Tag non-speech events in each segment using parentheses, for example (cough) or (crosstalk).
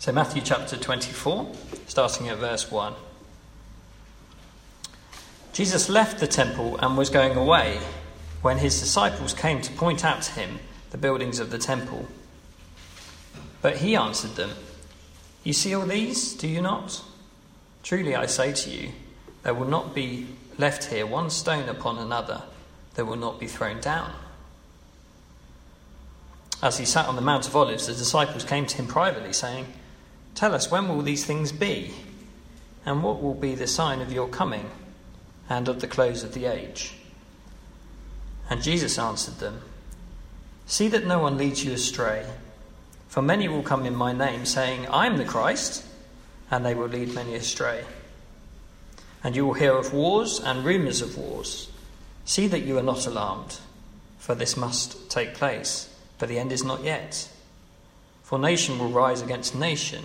So, Matthew chapter 24, starting at verse 1. Jesus left the temple and was going away when his disciples came to point out to him the buildings of the temple. But he answered them, You see all these, do you not? Truly I say to you, there will not be left here one stone upon another that will not be thrown down. As he sat on the Mount of Olives, the disciples came to him privately, saying, Tell us, when will these things be? And what will be the sign of your coming and of the close of the age? And Jesus answered them, See that no one leads you astray. For many will come in my name, saying, I am the Christ, and they will lead many astray. And you will hear of wars and rumours of wars. See that you are not alarmed, for this must take place, but the end is not yet. For nation will rise against nation,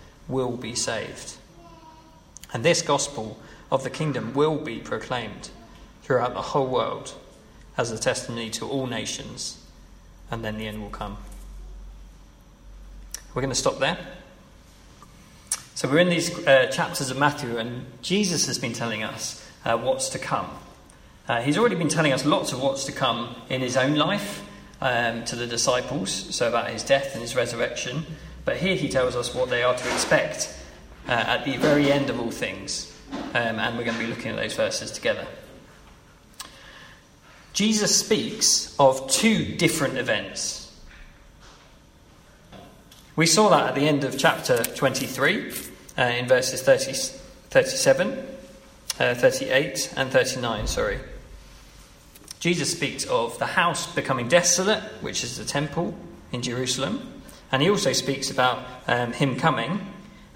will be saved. And this gospel of the kingdom will be proclaimed throughout the whole world as a testimony to all nations, and then the end will come. We're going to stop there. So, we're in these uh, chapters of Matthew, and Jesus has been telling us uh, what's to come. Uh, he's already been telling us lots of what's to come in his own life um, to the disciples, so about his death and his resurrection. But here he tells us what they are to expect uh, at the very end of all things. Um, and we're going to be looking at those verses together. Jesus speaks of two different events. We saw that at the end of chapter 23, uh, in verses 30, 37, uh, 38, and 39, sorry. Jesus speaks of the house becoming desolate, which is the temple in Jerusalem, and he also speaks about um, him coming.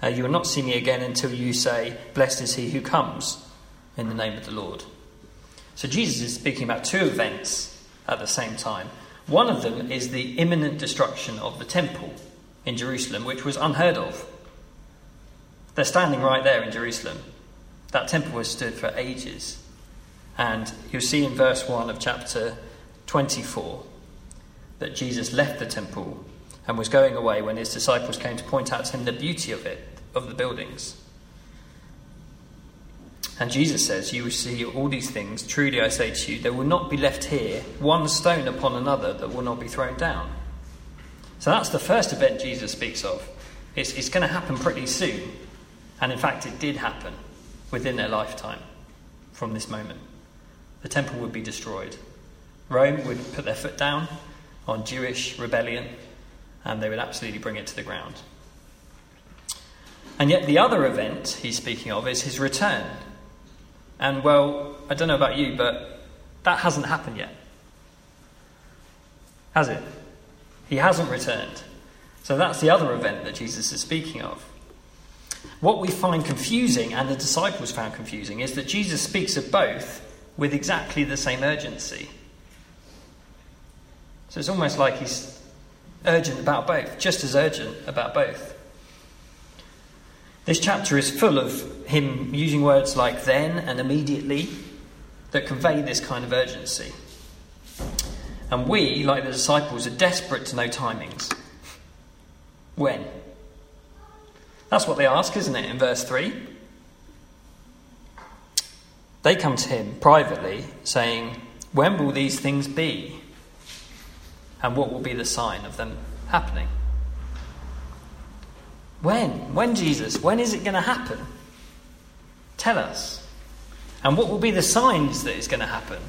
Uh, you will not see me again until you say, Blessed is he who comes in the name of the Lord. So Jesus is speaking about two events at the same time. One of them is the imminent destruction of the temple in Jerusalem, which was unheard of. They're standing right there in Jerusalem. That temple has stood for ages. And you'll see in verse 1 of chapter 24 that Jesus left the temple and was going away when his disciples came to point out to him the beauty of it, of the buildings. And Jesus says, You will see all these things. Truly I say to you, there will not be left here one stone upon another that will not be thrown down. So that's the first event Jesus speaks of. It's, it's going to happen pretty soon. And in fact, it did happen within their lifetime from this moment. The temple would be destroyed. Rome would put their foot down on Jewish rebellion and they would absolutely bring it to the ground. And yet, the other event he's speaking of is his return. And well, I don't know about you, but that hasn't happened yet. Has it? He hasn't returned. So that's the other event that Jesus is speaking of. What we find confusing, and the disciples found confusing, is that Jesus speaks of both with exactly the same urgency. So it's almost like he's urgent about both, just as urgent about both. This chapter is full of him using words like then and immediately that convey this kind of urgency. And we, like the disciples, are desperate to know timings. When? That's what they ask, isn't it, in verse 3? They come to him privately, saying, When will these things be? And what will be the sign of them happening? When? When, Jesus? When is it going to happen? Tell us. And what will be the signs that it's going to happen?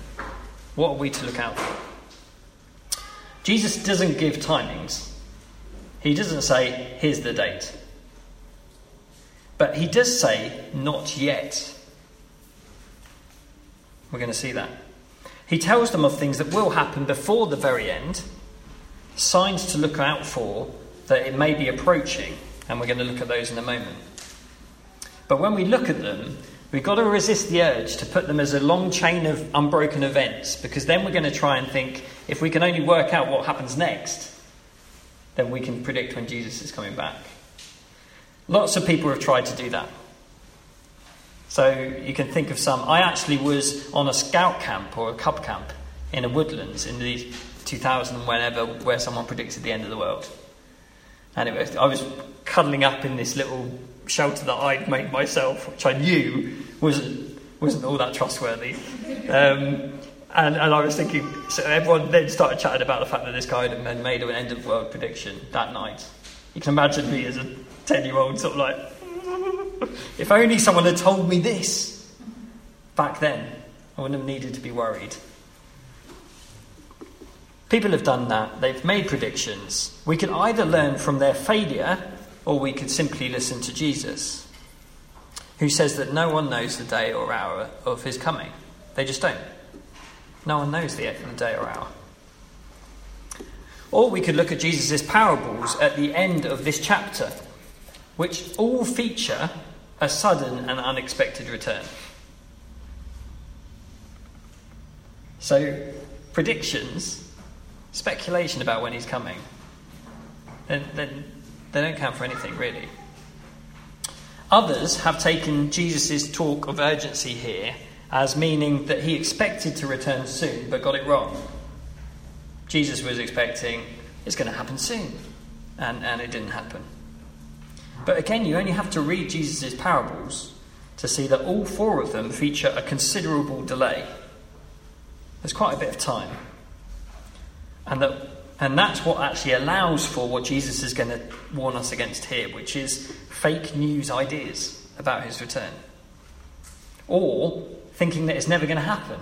What are we to look out for? Jesus doesn't give timings. He doesn't say, here's the date. But he does say, not yet. We're going to see that. He tells them of things that will happen before the very end signs to look out for that it may be approaching And we're going to look at those in a moment. But when we look at them, we've got to resist the urge to put them as a long chain of unbroken events, because then we're going to try and think if we can only work out what happens next, then we can predict when Jesus is coming back. Lots of people have tried to do that. So you can think of some. I actually was on a scout camp or a cub camp in a woodlands in the 2000 whenever where someone predicted the end of the world. And was, I was cuddling up in this little shelter that I'd made myself, which I knew wasn't, wasn't all that trustworthy. Um, and, and I was thinking, so everyone then started chatting about the fact that this guy had made an end of world prediction that night. You can imagine me as a 10 year old, sort of like, (laughs) if only someone had told me this back then, I wouldn't have needed to be worried. People have done that, they've made predictions. We can either learn from their failure or we could simply listen to Jesus, who says that no one knows the day or hour of his coming. They just don't. No one knows the day or hour. Or we could look at Jesus' parables at the end of this chapter, which all feature a sudden and unexpected return. So, predictions speculation about when he's coming, then, then they don't count for anything, really. Others have taken Jesus' talk of urgency here as meaning that he expected to return soon but got it wrong. Jesus was expecting it's going to happen soon, and, and it didn't happen. But again, you only have to read Jesus' parables to see that all four of them feature a considerable delay. There's quite a bit of time. And, that, and that's what actually allows for what Jesus is going to warn us against here, which is fake news ideas about his return. Or thinking that it's never going to happen.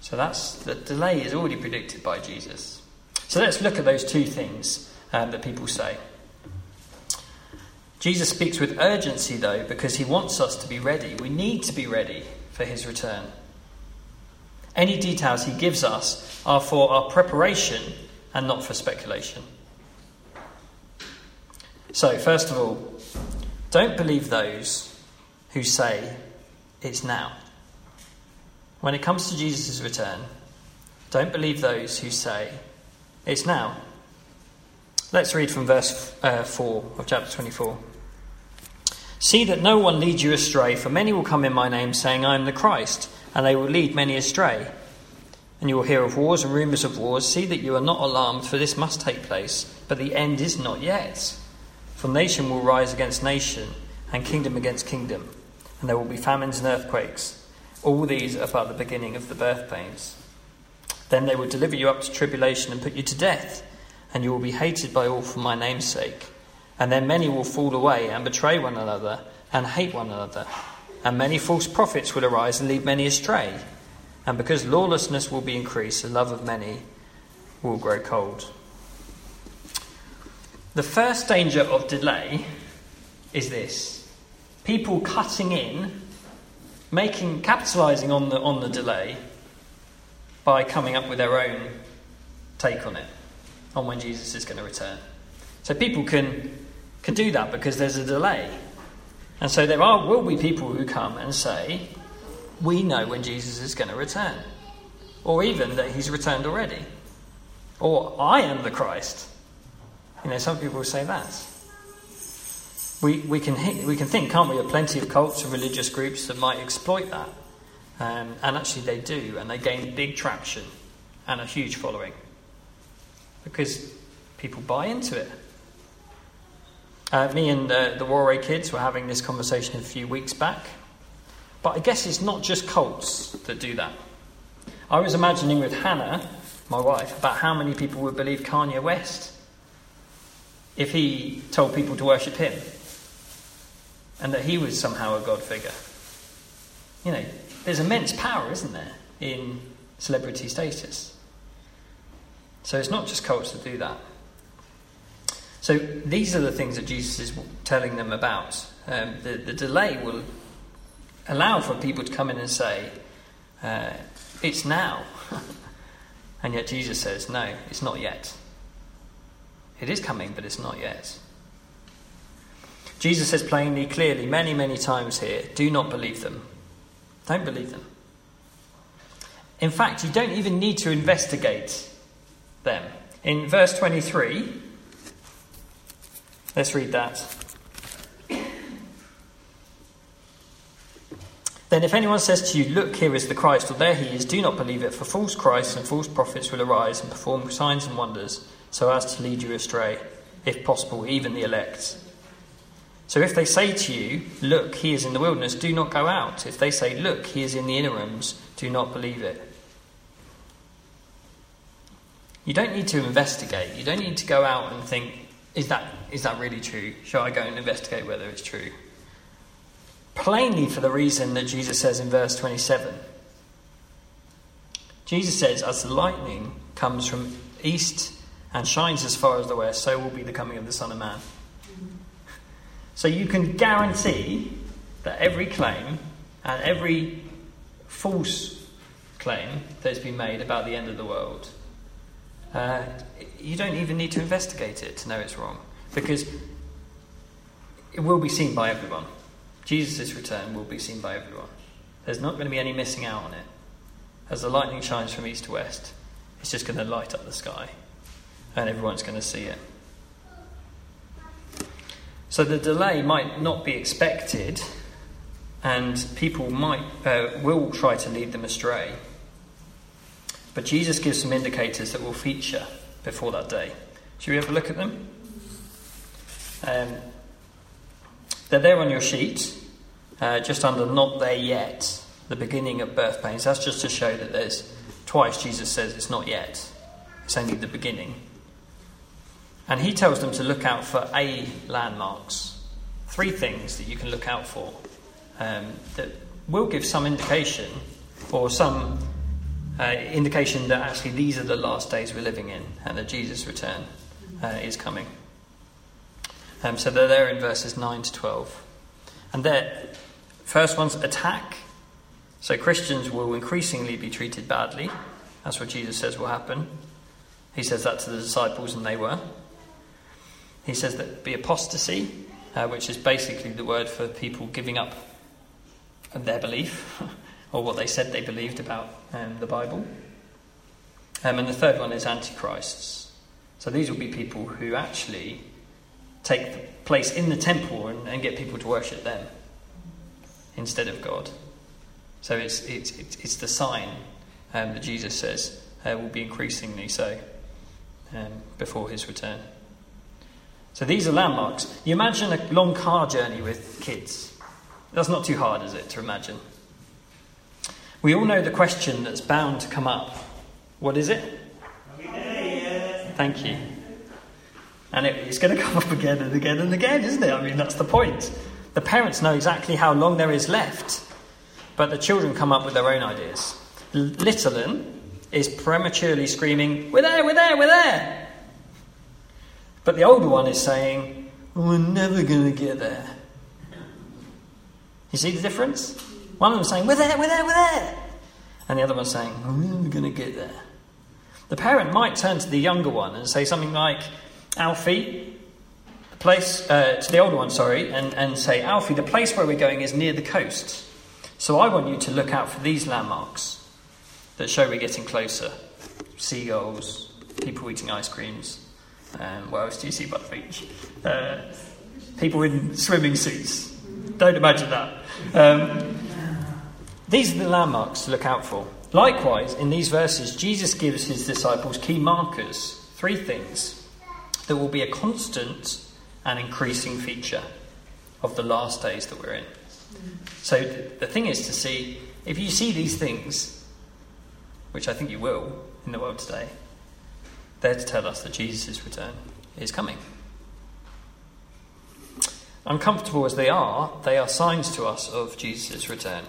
So that's the delay is already predicted by Jesus. So let's look at those two things um, that people say. Jesus speaks with urgency, though, because he wants us to be ready. We need to be ready for his return. Any details he gives us are for our preparation and not for speculation. So, first of all, don't believe those who say it's now. When it comes to Jesus' return, don't believe those who say it's now. Let's read from verse uh, 4 of chapter 24. See that no one leads you astray, for many will come in my name, saying, I am the Christ and they will lead many astray. And you will hear of wars and rumours of wars. See that you are not alarmed, for this must take place, but the end is not yet. For nation will rise against nation, and kingdom against kingdom, and there will be famines and earthquakes. All these are but the beginning of the birth pains. Then they will deliver you up to tribulation and put you to death, and you will be hated by all for my name's sake. And then many will fall away and betray one another and hate one another. And many false prophets will arise and lead many astray. And because lawlessness will be increased, the love of many will grow cold. The first danger of delay is this people cutting in, making, capitalizing on the, on the delay by coming up with their own take on it, on when Jesus is going to return. So people can, can do that because there's a delay. And so there are, will be people who come and say, We know when Jesus is going to return. Or even that he's returned already. Or I am the Christ. You know, some people say that. We, we, can, we can think, can't we, of plenty of cults and religious groups that might exploit that. Um, and actually, they do, and they gain big traction and a huge following. Because people buy into it. Uh, me and the Warray kids were having this conversation a few weeks back. But I guess it's not just cults that do that. I was imagining with Hannah, my wife, about how many people would believe Kanye West if he told people to worship him and that he was somehow a God figure. You know, there's immense power, isn't there, in celebrity status. So it's not just cults that do that. So these are the things that Jesus is telling them about. Um, the, the, delay will allow for people to come in and say, uh, It's now. (laughs) and yet Jesus says, No, it's not yet. It is coming, but it's not yet. Jesus says plainly, clearly, many, many times here do not believe them. Don't believe them. In fact, you don't even need to investigate them. In verse 23, let's read that. Then, if anyone says to you, Look, here is the Christ, or there he is, do not believe it, for false Christs and false prophets will arise and perform signs and wonders, so as to lead you astray, if possible, even the elect. So if they say to you, Look, he is in the wilderness, do not go out. If they say, Look, he is in the inner rooms, do not believe it. You don't need to investigate. You don't need to go out and think, Is that, is that really true? Shall I go and investigate whether it's true? plainly for the reason that Jesus says in verse 27. Jesus says, As the lightning comes from east and shines as far as the west, so will be the coming of the Son of Man. So you can guarantee that every claim and every false claim that has been made about the end of the world, uh, you don't even need to investigate it to know it's wrong because it will be seen by everyone. Jesus' return will be seen by everyone. There's not going to be any missing out on it. As the lightning shines from east to west, it's just going to light up the sky, and everyone's going to see it. So the delay might not be expected, and people might uh, will try to lead them astray. But Jesus gives some indicators that will feature before that day. Should we have a look at them? Um, they're there on your sheet, uh, just under not there yet, the beginning of birth pains. That's just to show that there's twice Jesus says it's not yet, it's only the beginning. And he tells them to look out for A landmarks, three things that you can look out for um, that will give some indication or some uh, indication that actually these are the last days we're living in and that Jesus' return uh, is coming. Um, so they're there in verses 9 to 12. And there, first one's attack. So Christians will increasingly be treated badly. That's what Jesus says will happen. He says that to the disciples, and they were. He says that be apostasy, uh, which is basically the word for people giving up their belief, (laughs) or what they said they believed about um, the Bible. Um, and the third one is antichrists. So these will be people who actually take the place in the temple and, and get people to worship them instead of God. So it's, it's, it's, the sign um, that Jesus says uh, will be increasingly so um, before his return. So these are landmarks. You imagine a long car journey with kids. That's not too hard, is it, to imagine? We all know the question that's bound to come up. What is it? Thank you. And it, it's going (laughs) to come up again and again and again, isn't it? I mean, that's the point. The parents know exactly how long there is left, but the children come up with their own ideas. Little is prematurely screaming, We're there, we're there, we're there. But the older one is saying, We're never going to get there. You see the difference? One of them saying, We're there, we're there, we're there. And the other one saying, We're going to get there. The parent might turn to the younger one and say something like, Alfie, the place, uh, to the older one, sorry, and, and say, Alfie, the place where we're going is near the coast. So I want you to look out for these landmarks that show we're getting closer seagulls, people eating ice creams. Um, what else do you see by the beach? Uh, people in swimming suits. Don't imagine that. Um, these are the landmarks to look out for. Likewise, in these verses, Jesus gives his disciples key markers, three things that will be a constant and increasing feature of the last days that we're in. So the thing is to see if you see these things, which I think you will in the world today, they're to tell us that Jesus' return is coming. Uncomfortable as they are, they are signs to us of Jesus' return.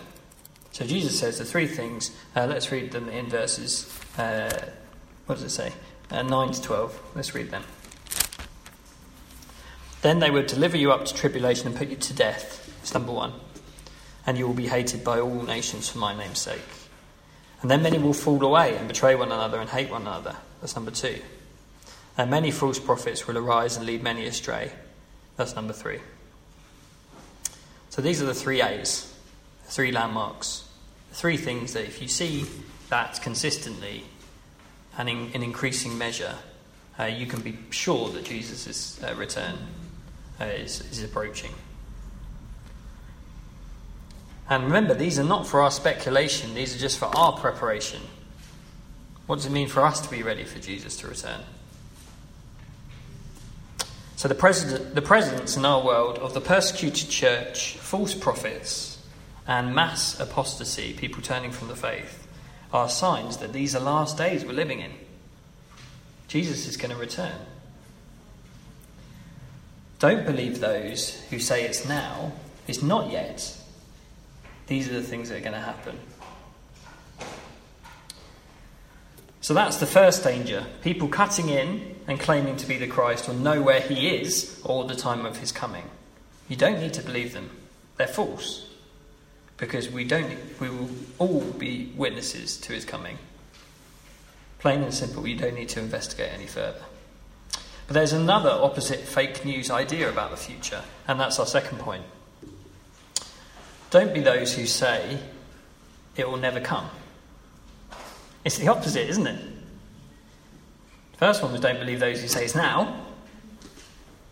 So Jesus says the three things. Uh, let's read them in verses. Uh, what does it say? Uh, 9 to 12. Let's read them. Then they will deliver you up to tribulation and put you to death. That's number one. And you will be hated by all nations for my name's sake. And then many will fall away and betray one another and hate one another. That's number two. And many false prophets will arise and lead many astray. That's number three. So these are the three A's, three landmarks, three things that if you see that consistently and in, in increasing measure, uh, you can be sure that Jesus' uh, return uh, is, is approaching. And remember, these are not for our speculation, these are just for our preparation. What does it mean for us to be ready for Jesus to return? So, the, president, the presence in our world of the persecuted church, false prophets, and mass apostasy, people turning from the faith, are signs that these are last days we're living in. Jesus is going to return. Don't believe those who say it's now, it's not yet. These are the things that are going to happen. So that's the first danger. People cutting in and claiming to be the Christ or know where he is all the time of his coming. You don't need to believe them. They're false. Because we don't we will all be witnesses to his coming. Plain and simple, you don't need to investigate any further. But there's another opposite fake news idea about the future, and that's our second point. Don't be those who say it will never come. It's the opposite, isn't it? First one was don't believe those who say it's now.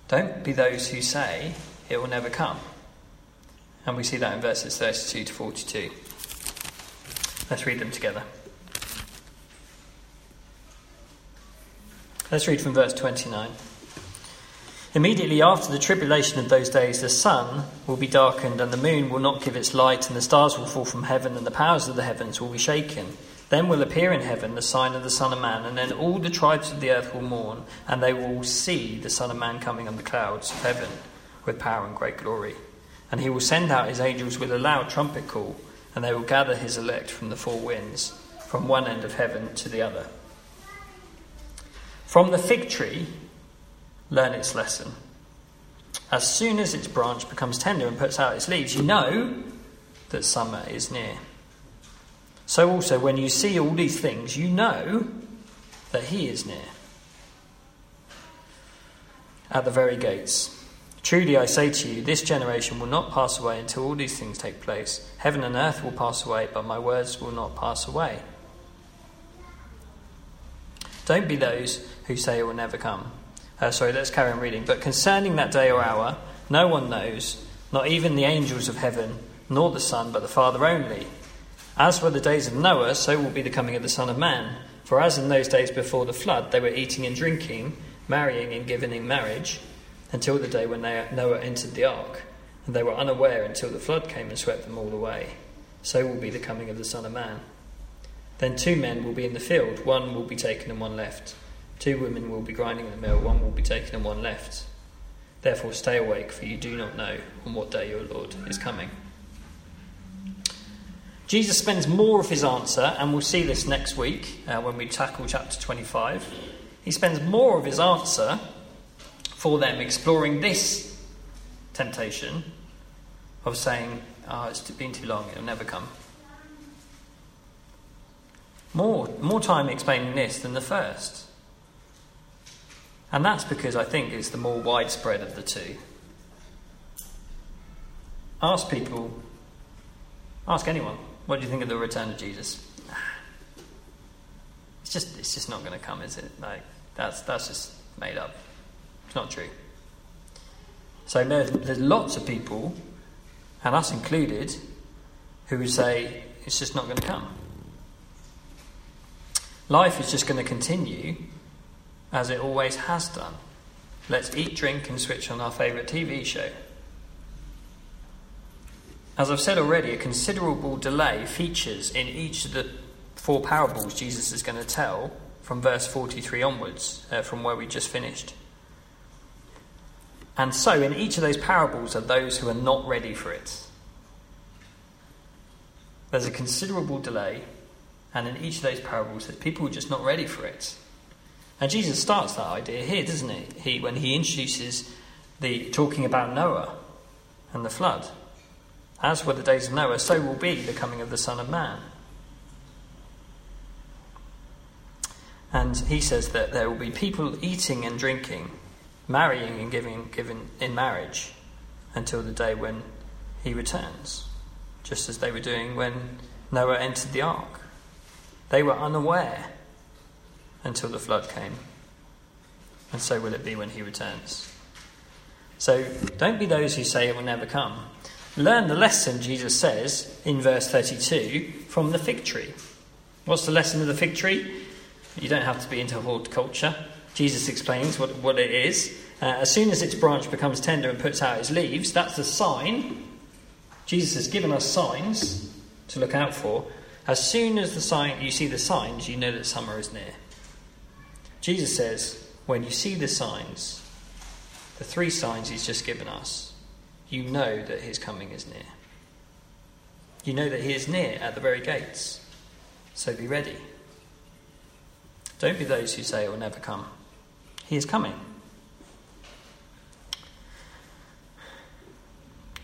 Don't be those who say it will never come. And we see that in verses 32 to 42. Let's read them together. Let's read from verse 29. Immediately after the tribulation of those days, the sun will be darkened, and the moon will not give its light, and the stars will fall from heaven, and the powers of the heavens will be shaken. Then will appear in heaven the sign of the Son of Man, and then all the tribes of the earth will mourn, and they will see the Son of Man coming on the clouds of heaven with power and great glory. And he will send out his angels with a loud trumpet call, and they will gather his elect from the four winds, from one end of heaven to the other. From the fig tree, learn its lesson. As soon as its branch becomes tender and puts out its leaves, you know that summer is near. So also, when you see all these things, you know that he is near. At the very gates. Truly I say to you, this generation will not pass away until all these things take place. Heaven and earth will pass away, but my words will not pass away. Don't be those who say it will never come. Uh, sorry, let's carry on reading. But concerning that day or hour, no one knows, not even the angels of heaven, nor the Son, but the Father only. As were the days of Noah, so will be the coming of the Son of Man. For as in those days before the flood, they were eating and drinking, marrying and giving in marriage, until the day when Noah entered the ark. And they were unaware until the flood came and swept them all away. So will be the coming of the Son of Man. Then two men will be in the field, one will be taken and one left. Two women will be grinding the mill, one will be taken and one left. Therefore, stay awake, for you do not know on what day your Lord is coming. Jesus spends more of his answer, and we'll see this next week uh, when we tackle chapter 25. He spends more of his answer for them exploring this temptation of saying, oh, it's been too long, it'll never come. More, more time explaining this than the first. And that's because I think it's the more widespread of the two. Ask people, ask anyone, what do you think of the return of Jesus? It's just, it's just not going to come, is it? Like, that's, that's just made up. It's not true. So there's, lots of people, and us included, who would say it's just not going to come. Life is just going to continue as it always has done. Let's eat, drink, and switch on our favourite TV show. As I've said already, a considerable delay features in each of the four parables Jesus is going to tell from verse 43 onwards, uh, from where we just finished. And so, in each of those parables, are those who are not ready for it. There's a considerable delay, and in each of those parables, there's people who are just not ready for it. And Jesus starts that idea here, doesn't he? He when he introduces the talking about Noah and the flood. As were the days of Noah, so will be the coming of the Son of Man. And he says that there will be people eating and drinking, marrying and giving given in marriage until the day when he returns, just as they were doing when Noah entered the ark. They were unaware until the flood came. And so will it be when he returns. So don't be those who say it will never come. Learn the lesson, Jesus says in verse 32, from the fig tree. What's the lesson of the fig tree? You don't have to be into horticulture. Jesus explains what, what it is. Uh, as soon as its branch becomes tender and puts out its leaves, that's a sign. Jesus has given us signs to look out for. As soon as the sign, you see the signs, you know that summer is near. Jesus says, when you see the signs, the three signs he's just given us, you know that his coming is near. You know that he is near at the very gates. So be ready. Don't be those who say it will never come. He is coming.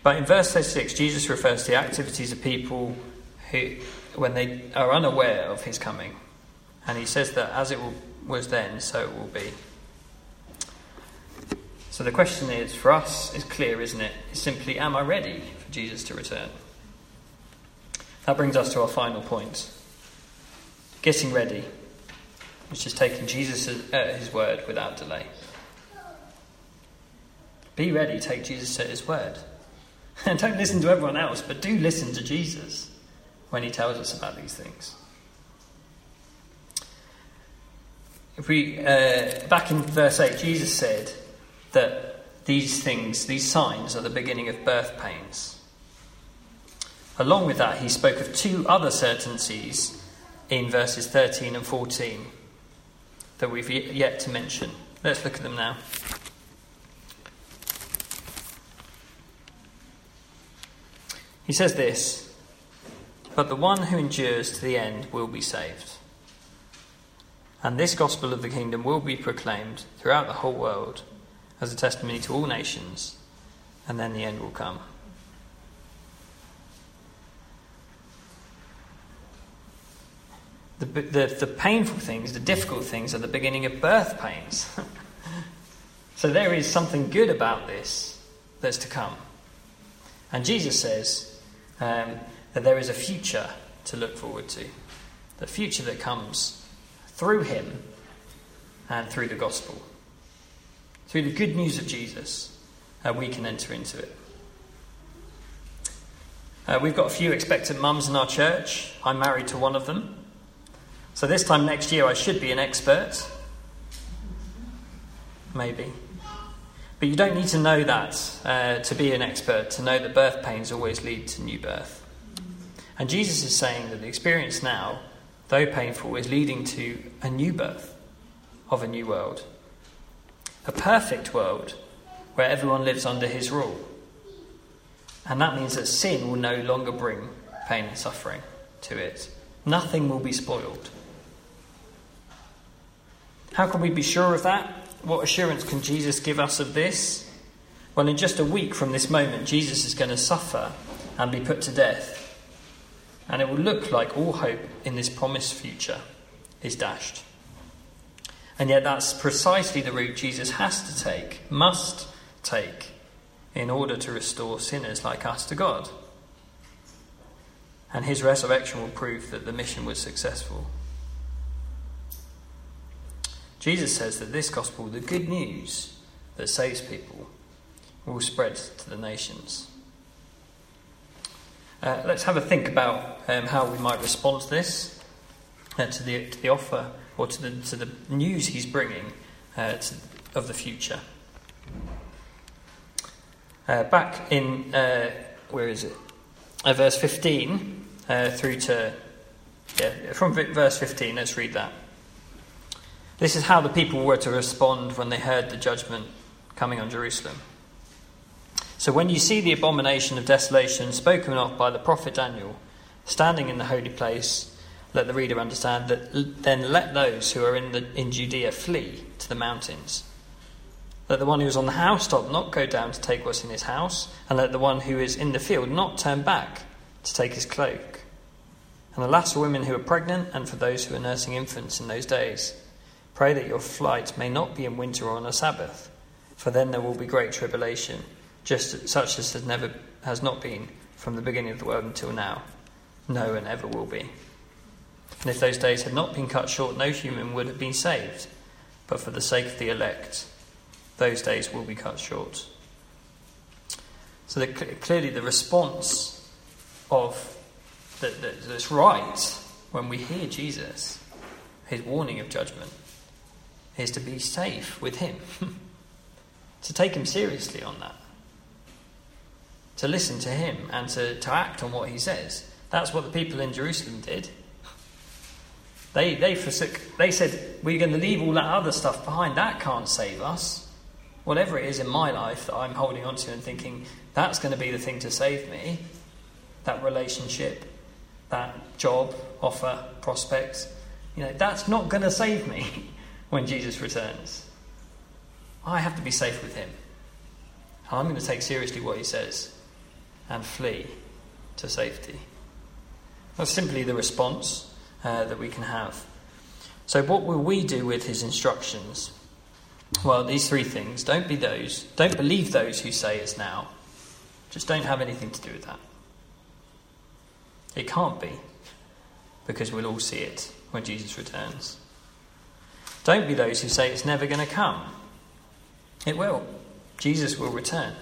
But in verse 36, Jesus refers to the activities of people who, when they are unaware of his coming. And he says that as it was then, so it will be. So the question is, for us, is clear, isn't it? It's simply, am I ready for Jesus to return? That brings us to our final point getting ready, which just taking Jesus at his word without delay. Be ready, take Jesus at his word. (laughs) And don't listen to everyone else, but do listen to Jesus when he tells us about these things. If we uh, back in verse eight, Jesus said, that these things, these signs, are the beginning of birth pains. Along with that, he spoke of two other certainties in verses 13 and 14 that we've yet to mention. Let's look at them now. He says this But the one who endures to the end will be saved. And this gospel of the kingdom will be proclaimed throughout the whole world as a testimony to all nations, and then the end will come. The, the, the painful things, the difficult things, are the beginning of birth pains. (laughs) so there is something good about this that's to come. And Jesus says um, that there is a future to look forward to, the future that comes through Him and through the gospel. Through the good news of Jesus, uh, we can enter into it. Uh, we've got a few expectant mums in our church. I'm married to one of them. So this time next year, I should be an expert. Maybe. But you don't need to know that uh, to be an expert, to know that birth pains always lead to new birth. And Jesus is saying that the experience now, though painful, is leading to a new birth of a new world a perfect world where everyone lives under his rule. And that means that sin will no longer bring pain and suffering to it. Nothing will be spoiled. How can we be sure of that? What assurance can Jesus give us of this? Well, in just a week from this moment, Jesus is going to suffer and be put to death. And it will look like all hope in this promised future is dashed. And yet, that's precisely the route Jesus has to take, must take, in order to restore sinners like us to God. And his resurrection will prove that the mission was successful. Jesus says that this gospel, the good news that saves people, will spread to the nations. Uh, let's have a think about um, how we might respond to this, uh, to, the, to the offer or to the, to the news he's bringing uh, to, of the future. Uh, back in, uh, where is it? Uh, verse 15 uh, through to, yeah, from verse 15, let's read that. This is how the people were to respond when they heard the judgment coming on Jerusalem. So when you see the abomination of desolation spoken of by the prophet Daniel standing in the holy place, let the reader understand that then let those who are in, the, in Judea flee to the mountains. Let the one who is on the housetop not go down to take what's in his house, and let the one who is in the field not turn back to take his cloak. And alas for women who are pregnant and for those who are nursing infants in those days. Pray that your flight may not be in winter or on a Sabbath, for then there will be great tribulation, just such as has never has not been from the beginning of the world until now, no, and ever will be. And if those days had not been cut short, no human would have been saved. But for the sake of the elect, those days will be cut short. So the, clearly, the response of that, that, that's right when we hear Jesus, his warning of judgment, is to be safe with him, (laughs) to take him seriously on that, to listen to him and to, to act on what he says. That's what the people in Jerusalem did. They, they forsook, they said, We're going to leave all that other stuff behind. That can't save us. Whatever it is in my life that I'm holding on to and thinking, that's going to be the thing to save me that relationship, that job, offer, prospects. You know, that's not going to save me (laughs) when Jesus returns. I have to be safe with him. I'm going to take seriously what he says and flee to safety. That's simply the response uh, that we can have. So, what will we do with his instructions? Well, these three things. Don't be those, don't believe those who say it's now. Just don't have anything to do with that. It can't be, because we'll all see it when Jesus returns. Don't be those who say it's never going to come. It will. Jesus will return.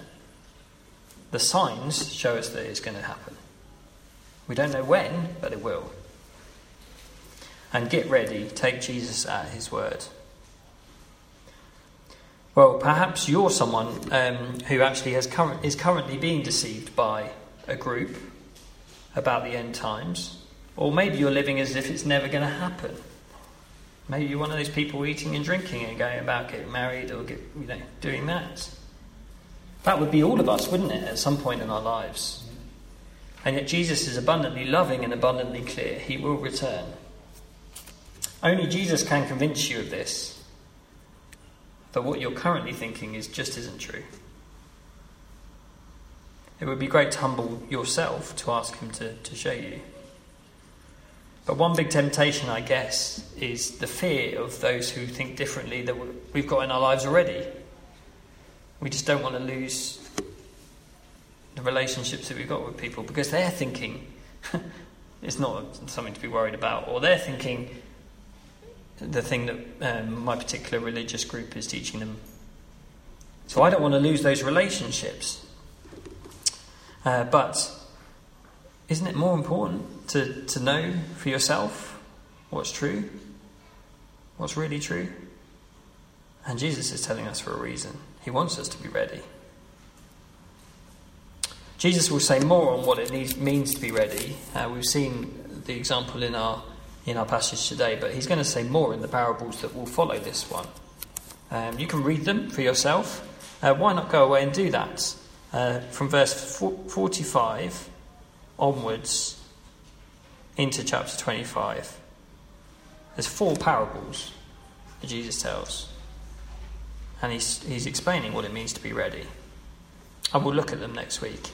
The signs show us that it's going to happen. We don't know when, but it will. And get ready, take Jesus at his word. Well, perhaps you're someone um, who actually current, is currently being deceived by a group about the end times. Or maybe you're living as if it's never going to happen. Maybe you're one of those people eating and drinking and going about getting married or get, you know, doing that. That would be all of us, wouldn't it, at some point in our lives? And yet Jesus is abundantly loving and abundantly clear. He will return. Only Jesus can convince you of this that what you're currently thinking is just isn't true. It would be great to humble yourself to ask Him to, to show you. But one big temptation, I guess, is the fear of those who think differently that we've got in our lives already. We just don't want to lose the relationships that we've got with people because they're thinking (laughs) it's not something to be worried about, or they're thinking the thing that um, my particular religious group is teaching them. So I don't want to lose those relationships. Uh, but isn't it more important to, to know for yourself what's true? What's really true? And Jesus is telling us for a reason. He wants us to be ready. Jesus will say more on what it needs, means to be ready. Uh, we've seen the example in our in our passage today, but he's going to say more in the parables that will follow this one. Um, you can read them for yourself. Uh, why not go away and do that? Uh, from verse 45 onwards into chapter 25. There's four parables that Jesus tells, and he's, he's explaining what it means to be ready. I will look at them next week.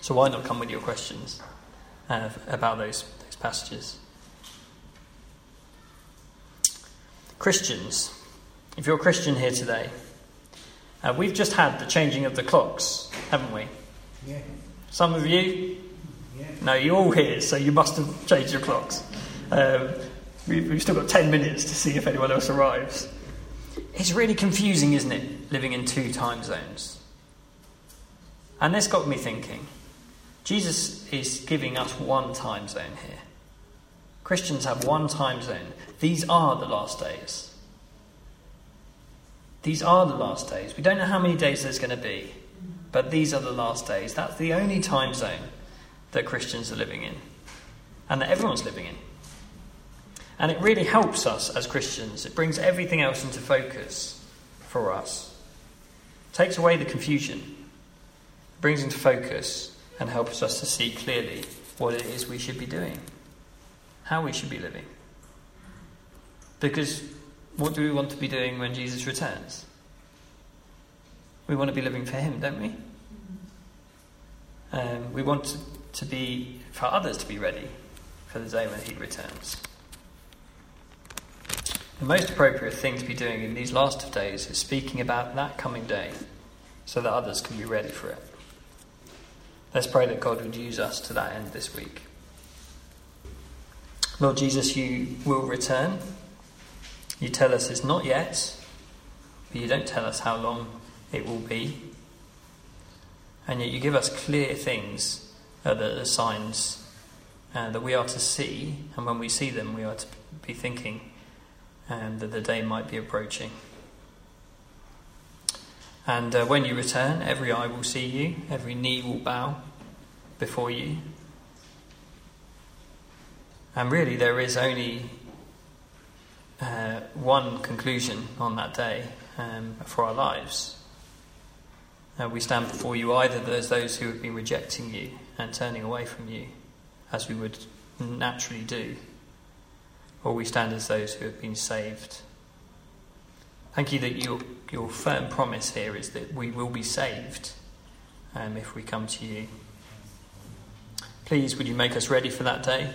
So why not come with your questions uh, about those, those passages? Christians, if you're a Christian here today, uh, we've just had the changing of the clocks, haven't we? Yeah. Some of you? No, you're all here, so you must have changed your clocks. Um, we, we've still got 10 minutes to see if anyone else arrives. It's really confusing, isn't it, living in two time zones? And this got me thinking. Jesus is giving us one time zone here. Christians have one time zone. These are the last days. These are the last days. We don't know how many days there's going to be, but these are the last days. That's the only time zone that Christians are living in and that everyone's living in. And it really helps us as Christians. It brings everything else into focus for us. It takes away the confusion, it brings into focus, and helps us to see clearly what it is we should be doing how we should be living. Because what do we want to be doing when Jesus returns? We want to be living for Him, don't we? Um, we want to, to be, for others to be ready for the day when He returns. The most appropriate thing to be doing in these last of days is speaking about that coming day so that others can be ready for it. Let's pray that God would use us to that end this week. Lord Jesus, you will return. You tell us it's not yet, but you don't tell us how long it will be. And yet you give us clear things uh, signs uh, that we are to see, and when we see them, we are to be thinking um, that the day might be approaching. And uh, when you return, every eye will see you, every knee will bow before you. And really, there is only uh, one conclusion on that day um, for our lives. Uh, we stand before you either as those who have been rejecting you and turning away from you, as we would naturally do, or we stand as those who have been saved. Thank you that your, your firm promise here is that we will be saved um, if we come to you. Please, would you make us ready for that day?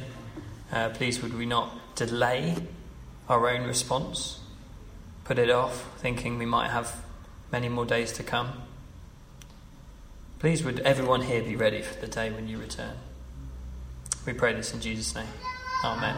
Uh, please, would we not delay our own response, put it off, thinking we might have many more days to come? Please, would everyone here be ready for the day when you return? We pray this in Jesus' name. Amen.